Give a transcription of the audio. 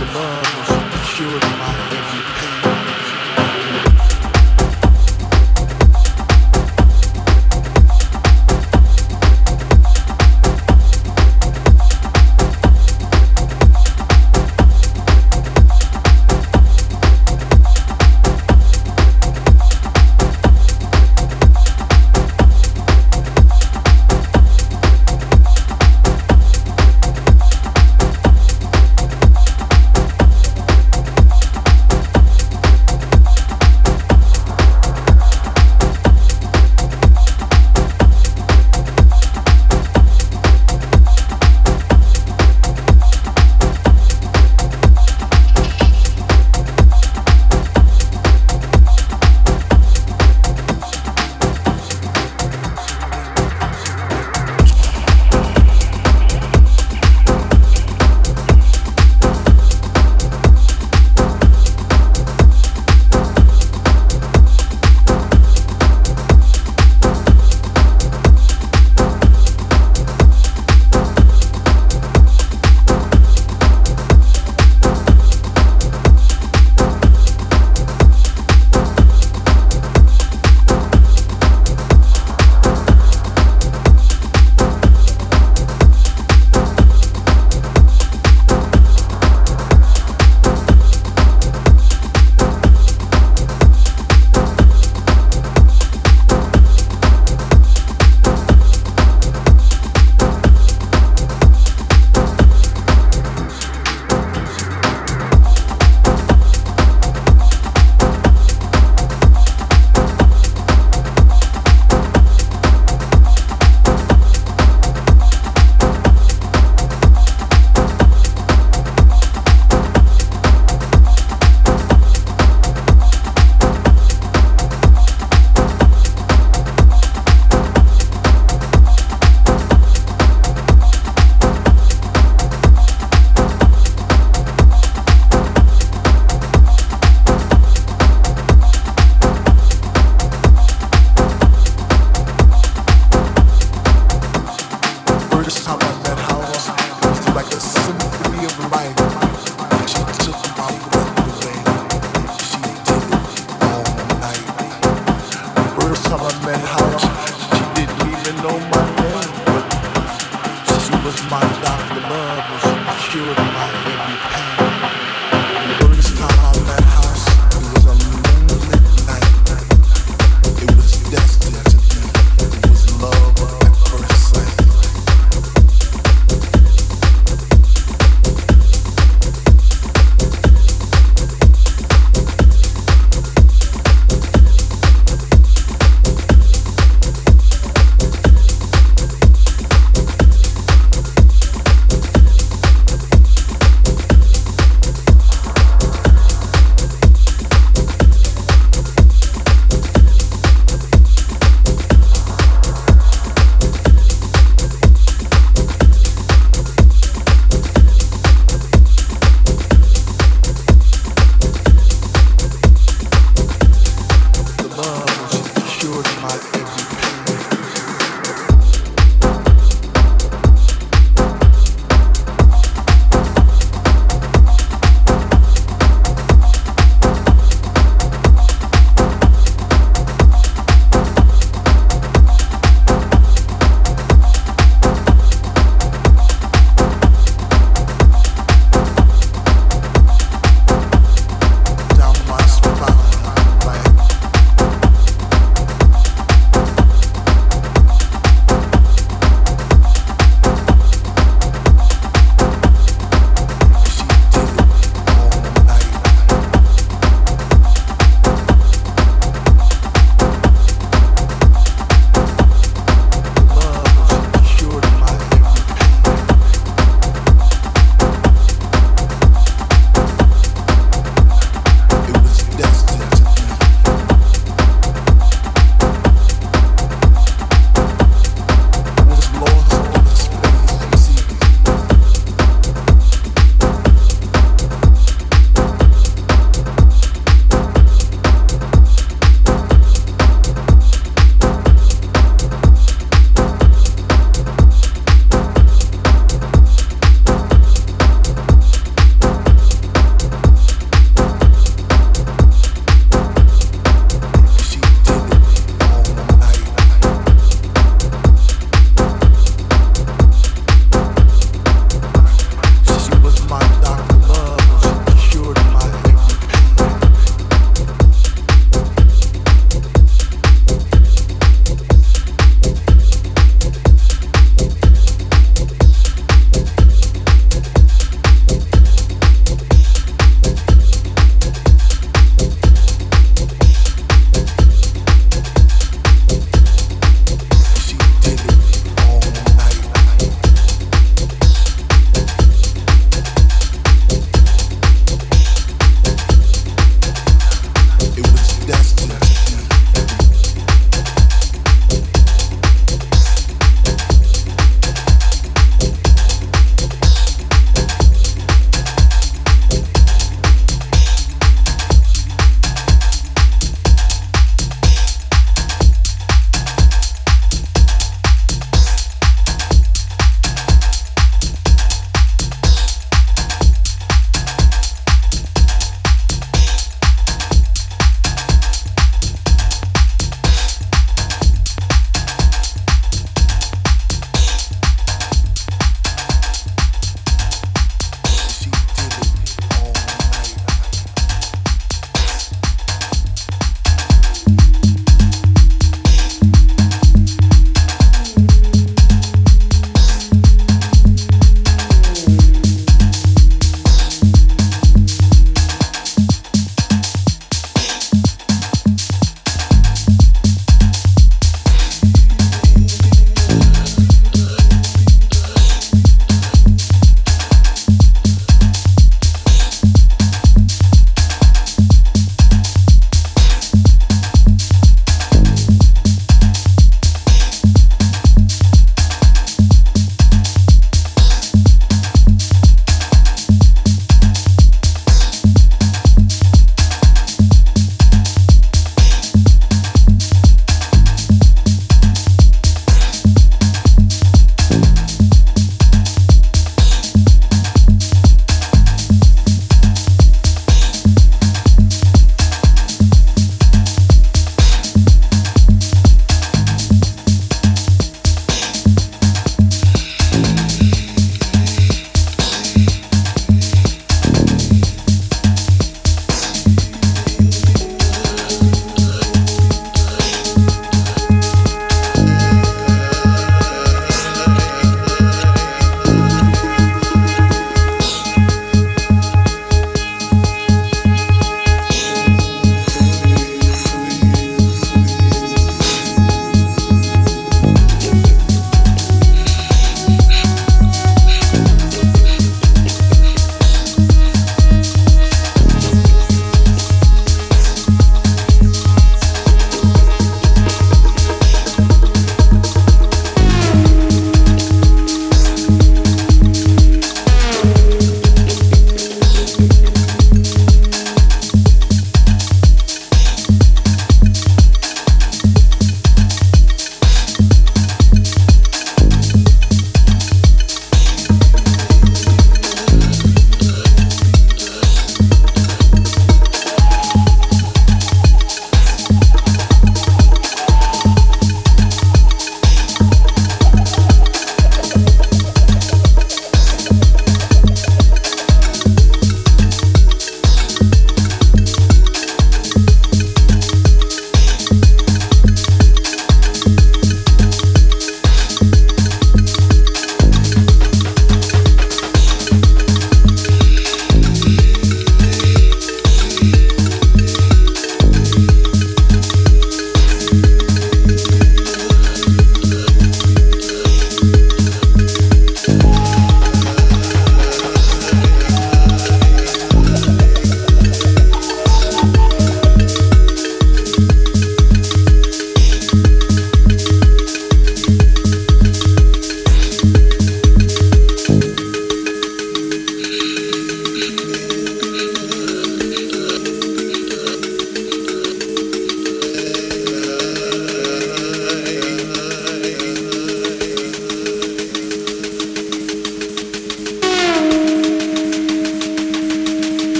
the love and security my